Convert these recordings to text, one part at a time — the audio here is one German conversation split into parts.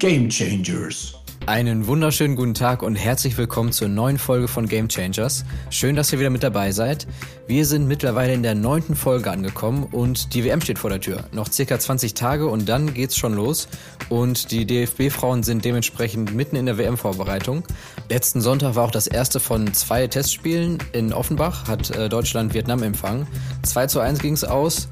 Game Changers. Einen wunderschönen guten Tag und herzlich willkommen zur neuen Folge von Game Changers. Schön, dass ihr wieder mit dabei seid. Wir sind mittlerweile in der neunten Folge angekommen und die WM steht vor der Tür. Noch circa 20 Tage und dann geht's schon los. Und die DFB-Frauen sind dementsprechend mitten in der WM-Vorbereitung. Letzten Sonntag war auch das erste von zwei Testspielen. In Offenbach hat äh, Deutschland Vietnam empfangen. 2 zu 1 ging's aus.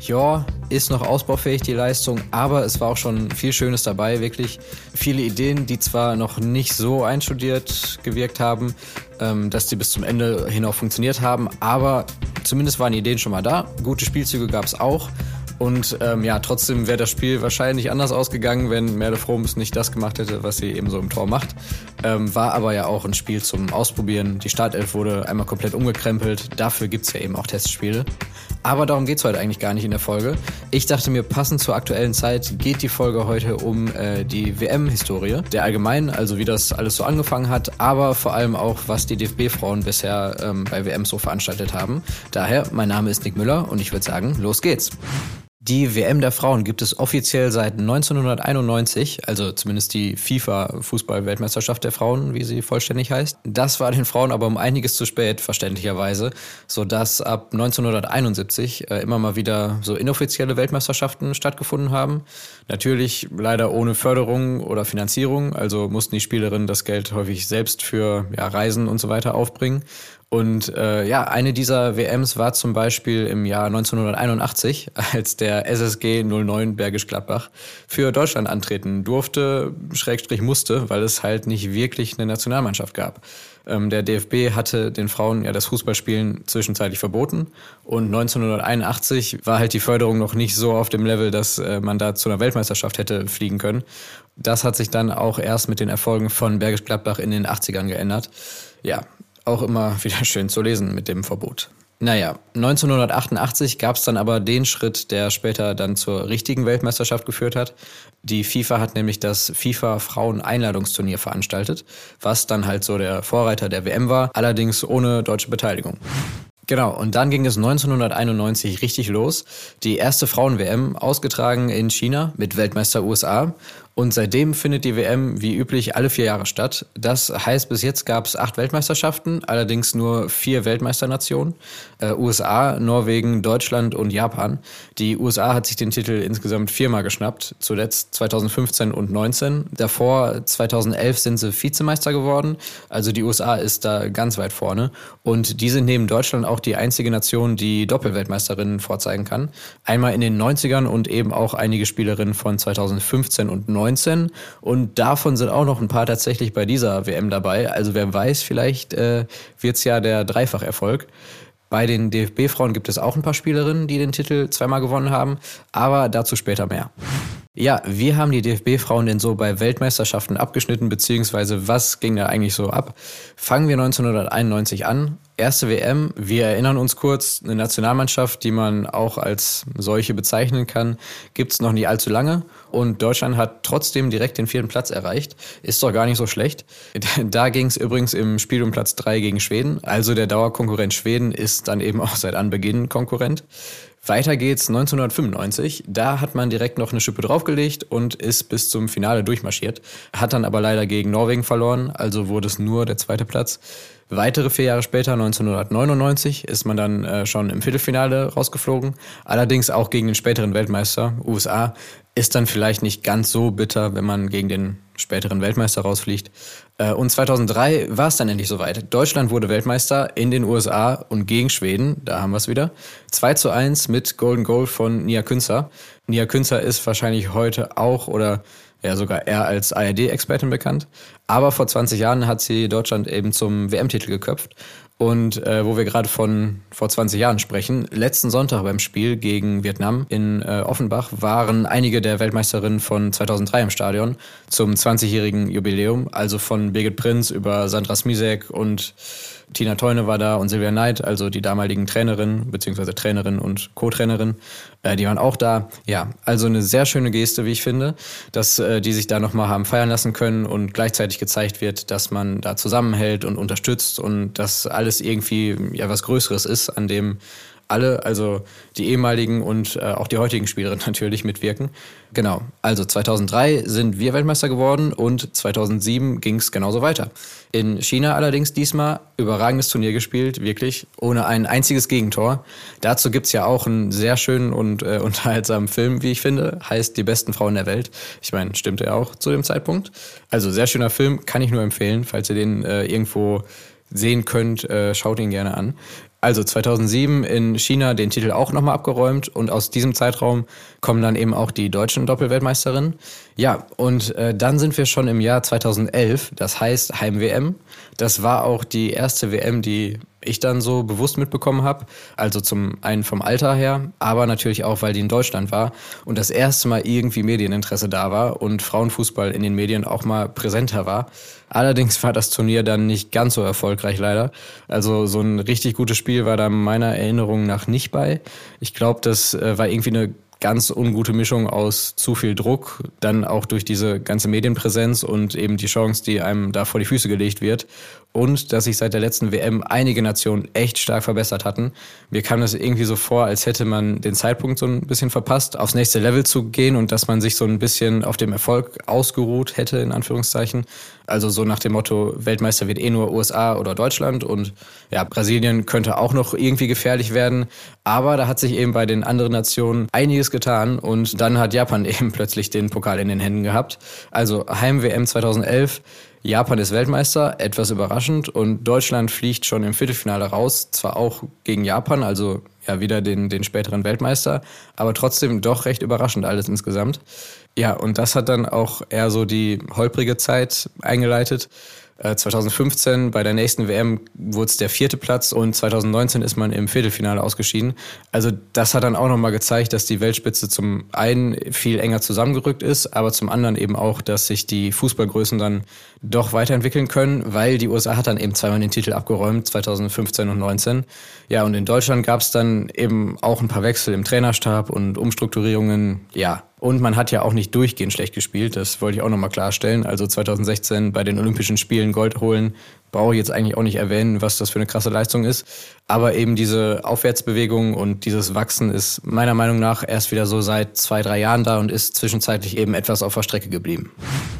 Ja, ist noch ausbaufähig die Leistung, aber es war auch schon viel Schönes dabei, wirklich viele Ideen, die zwar noch nicht so einstudiert gewirkt haben, ähm, dass die bis zum Ende hin auch funktioniert haben, aber zumindest waren Ideen schon mal da. Gute Spielzüge gab es auch. Und ähm, ja, trotzdem wäre das Spiel wahrscheinlich anders ausgegangen, wenn Merle Froms nicht das gemacht hätte, was sie eben so im Tor macht. Ähm, war aber ja auch ein Spiel zum Ausprobieren. Die Startelf wurde einmal komplett umgekrempelt. Dafür gibt's ja eben auch Testspiele. Aber darum geht's heute eigentlich gar nicht in der Folge. Ich dachte mir, passend zur aktuellen Zeit geht die Folge heute um äh, die WM-Historie. Der allgemein, also wie das alles so angefangen hat, aber vor allem auch, was die DFB-Frauen bisher ähm, bei WM so veranstaltet haben. Daher, mein Name ist Nick Müller und ich würde sagen, los geht's. Die WM der Frauen gibt es offiziell seit 1991, also zumindest die FIFA-Fußball-Weltmeisterschaft der Frauen, wie sie vollständig heißt. Das war den Frauen aber um einiges zu spät, verständlicherweise, sodass ab 1971 äh, immer mal wieder so inoffizielle Weltmeisterschaften stattgefunden haben. Natürlich leider ohne Förderung oder Finanzierung, also mussten die Spielerinnen das Geld häufig selbst für ja, Reisen und so weiter aufbringen. Und äh, ja, eine dieser WMs war zum Beispiel im Jahr 1981, als der SSG 09 Bergisch Gladbach für Deutschland antreten durfte, Schrägstrich musste, weil es halt nicht wirklich eine Nationalmannschaft gab. Ähm, der DFB hatte den Frauen ja das Fußballspielen zwischenzeitlich verboten und 1981 war halt die Förderung noch nicht so auf dem Level, dass äh, man da zu einer Weltmeisterschaft hätte fliegen können. Das hat sich dann auch erst mit den Erfolgen von Bergisch Gladbach in den 80ern geändert. Ja, auch immer wieder schön zu lesen mit dem Verbot. Naja, 1988 gab es dann aber den Schritt, der später dann zur richtigen Weltmeisterschaft geführt hat. Die FIFA hat nämlich das FIFA Frauen-Einladungsturnier veranstaltet, was dann halt so der Vorreiter der WM war, allerdings ohne deutsche Beteiligung. Genau, und dann ging es 1991 richtig los. Die erste Frauen-WM ausgetragen in China mit Weltmeister USA. Und seitdem findet die WM wie üblich alle vier Jahre statt. Das heißt, bis jetzt gab es acht Weltmeisterschaften, allerdings nur vier Weltmeisternationen. Äh, USA, Norwegen, Deutschland und Japan. Die USA hat sich den Titel insgesamt viermal geschnappt, zuletzt 2015 und 19. Davor 2011 sind sie Vizemeister geworden. Also die USA ist da ganz weit vorne. Und die sind neben Deutschland auch die einzige Nation, die Doppelweltmeisterinnen vorzeigen kann. Einmal in den 90ern und eben auch einige Spielerinnen von 2015 und 19. 19 und davon sind auch noch ein paar tatsächlich bei dieser WM dabei. Also wer weiß, vielleicht äh, wird es ja der Dreifacherfolg. Bei den DFB-Frauen gibt es auch ein paar Spielerinnen, die den Titel zweimal gewonnen haben, aber dazu später mehr. Ja, wie haben die DFB-Frauen denn so bei Weltmeisterschaften abgeschnitten, beziehungsweise was ging da eigentlich so ab? Fangen wir 1991 an. Erste WM, wir erinnern uns kurz, eine Nationalmannschaft, die man auch als solche bezeichnen kann, gibt's noch nicht allzu lange. Und Deutschland hat trotzdem direkt den vierten Platz erreicht. Ist doch gar nicht so schlecht. Da ging's übrigens im Spiel um Platz drei gegen Schweden. Also der Dauerkonkurrent Schweden ist dann eben auch seit Anbeginn Konkurrent. Weiter geht's 1995. Da hat man direkt noch eine Schippe draufgelegt und ist bis zum Finale durchmarschiert. Hat dann aber leider gegen Norwegen verloren, also wurde es nur der zweite Platz. Weitere vier Jahre später, 1999, ist man dann äh, schon im Viertelfinale rausgeflogen. Allerdings auch gegen den späteren Weltmeister, USA. Ist dann vielleicht nicht ganz so bitter, wenn man gegen den späteren Weltmeister rausfliegt. Äh, und 2003 war es dann endlich soweit. Deutschland wurde Weltmeister in den USA und gegen Schweden. Da haben wir es wieder. 2 zu 1 mit Golden Goal von Nia Künzer. Nia Künzer ist wahrscheinlich heute auch oder ja sogar eher als ARD-Expertin bekannt. Aber vor 20 Jahren hat sie Deutschland eben zum WM-Titel geköpft. Und äh, wo wir gerade von vor 20 Jahren sprechen, letzten Sonntag beim Spiel gegen Vietnam in äh, Offenbach waren einige der Weltmeisterinnen von 2003 im Stadion zum 20-jährigen Jubiläum, also von Birgit Prinz über Sandra Smisek und Tina Teune war da und Silvia Knight, also die damaligen Trainerin, beziehungsweise Trainerin und Co-Trainerin, äh, die waren auch da. Ja, also eine sehr schöne Geste, wie ich finde, dass äh, die sich da nochmal haben feiern lassen können und gleichzeitig gezeigt wird, dass man da zusammenhält und unterstützt und dass alles irgendwie ja was Größeres ist, an dem alle, also die ehemaligen und äh, auch die heutigen Spielerinnen natürlich mitwirken. Genau, also 2003 sind wir Weltmeister geworden und 2007 ging es genauso weiter. In China allerdings diesmal überragendes Turnier gespielt, wirklich ohne ein einziges Gegentor. Dazu gibt's ja auch einen sehr schönen und äh, unterhaltsamen Film, wie ich finde, heißt Die besten Frauen der Welt. Ich meine, stimmte ja auch zu dem Zeitpunkt. Also sehr schöner Film, kann ich nur empfehlen, falls ihr den äh, irgendwo sehen könnt, äh, schaut ihn gerne an. Also 2007 in China den Titel auch nochmal abgeräumt und aus diesem Zeitraum kommen dann eben auch die deutschen Doppelweltmeisterinnen. Ja, und äh, dann sind wir schon im Jahr 2011, das heißt Heim-WM. Das war auch die erste WM, die ich dann so bewusst mitbekommen habe. Also zum einen vom Alter her, aber natürlich auch, weil die in Deutschland war und das erste Mal irgendwie Medieninteresse da war und Frauenfußball in den Medien auch mal präsenter war. Allerdings war das Turnier dann nicht ganz so erfolgreich leider. Also so ein richtig gutes Spiel war da meiner Erinnerung nach nicht bei. Ich glaube, das äh, war irgendwie eine ganz ungute Mischung aus zu viel Druck, dann auch durch diese ganze Medienpräsenz und eben die Chance, die einem da vor die Füße gelegt wird. Und dass sich seit der letzten WM einige Nationen echt stark verbessert hatten. Mir kam das irgendwie so vor, als hätte man den Zeitpunkt so ein bisschen verpasst, aufs nächste Level zu gehen und dass man sich so ein bisschen auf dem Erfolg ausgeruht hätte, in Anführungszeichen. Also so nach dem Motto, Weltmeister wird eh nur USA oder Deutschland und ja, Brasilien könnte auch noch irgendwie gefährlich werden. Aber da hat sich eben bei den anderen Nationen einiges getan und dann hat Japan eben plötzlich den Pokal in den Händen gehabt. Also Heim-WM 2011. Japan ist Weltmeister, etwas überraschend und Deutschland fliegt schon im Viertelfinale raus, zwar auch gegen Japan, also ja wieder den, den späteren Weltmeister, aber trotzdem doch recht überraschend alles insgesamt. Ja, und das hat dann auch eher so die holprige Zeit eingeleitet. 2015 äh, bei der nächsten WM wurde es der vierte Platz und 2019 ist man im Viertelfinale ausgeschieden. Also das hat dann auch nochmal gezeigt, dass die Weltspitze zum einen viel enger zusammengerückt ist, aber zum anderen eben auch, dass sich die Fußballgrößen dann doch weiterentwickeln können, weil die USA hat dann eben zweimal den Titel abgeräumt, 2015 und 19. Ja, und in Deutschland gab es dann eben auch ein paar Wechsel im Trainerstab und Umstrukturierungen. Ja, und man hat ja auch nicht durchgehend schlecht gespielt, das wollte ich auch nochmal klarstellen. Also 2016 bei den Olympischen Spielen Gold holen, brauche ich jetzt eigentlich auch nicht erwähnen, was das für eine krasse Leistung ist. Aber eben diese Aufwärtsbewegung und dieses Wachsen ist meiner Meinung nach erst wieder so seit zwei, drei Jahren da und ist zwischenzeitlich eben etwas auf der Strecke geblieben.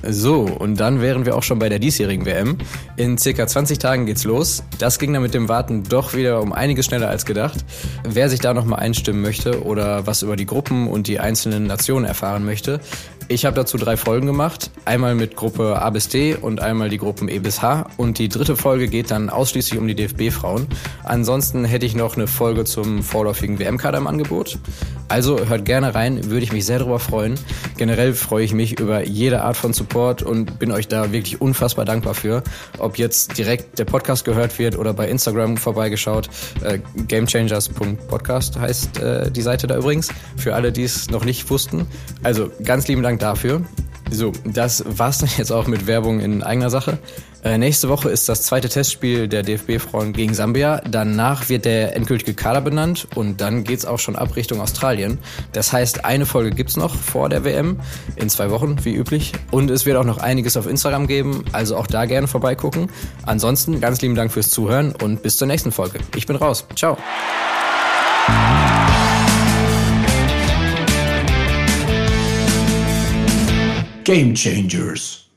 So, und dann wären wir auch schon bei der diesjährigen WM. In circa 20 Tagen geht's los. Das ging dann mit dem Warten doch wieder um einiges schneller als gedacht. Wer sich da nochmal einstimmen möchte oder was über die Gruppen und die einzelnen Nationen erfahren möchte, ich habe dazu drei Folgen gemacht. Einmal mit Gruppe A bis D und einmal die Gruppen E bis H. Und die dritte Folge geht dann ausschließlich um die DFB-Frauen. Ansonsten hätte ich noch eine Folge zum vorläufigen WM-Kader im Angebot. Also hört gerne rein, würde ich mich sehr darüber freuen. Generell freue ich mich über jede Art von Support und bin euch da wirklich unfassbar dankbar für. Ob jetzt direkt der Podcast gehört wird oder bei Instagram vorbeigeschaut. Äh, Gamechangers.podcast heißt äh, die Seite da übrigens. Für alle, die es noch nicht wussten. Also ganz lieben Dank Dank dafür. So, das war's dann jetzt auch mit Werbung in eigener Sache. Äh, nächste Woche ist das zweite Testspiel der DFB-Frauen gegen Sambia. Danach wird der endgültige Kader benannt und dann geht's auch schon ab Richtung Australien. Das heißt, eine Folge gibt's noch vor der WM in zwei Wochen, wie üblich. Und es wird auch noch einiges auf Instagram geben, also auch da gerne vorbeigucken. Ansonsten ganz lieben Dank fürs Zuhören und bis zur nächsten Folge. Ich bin raus. Ciao. Game Changers.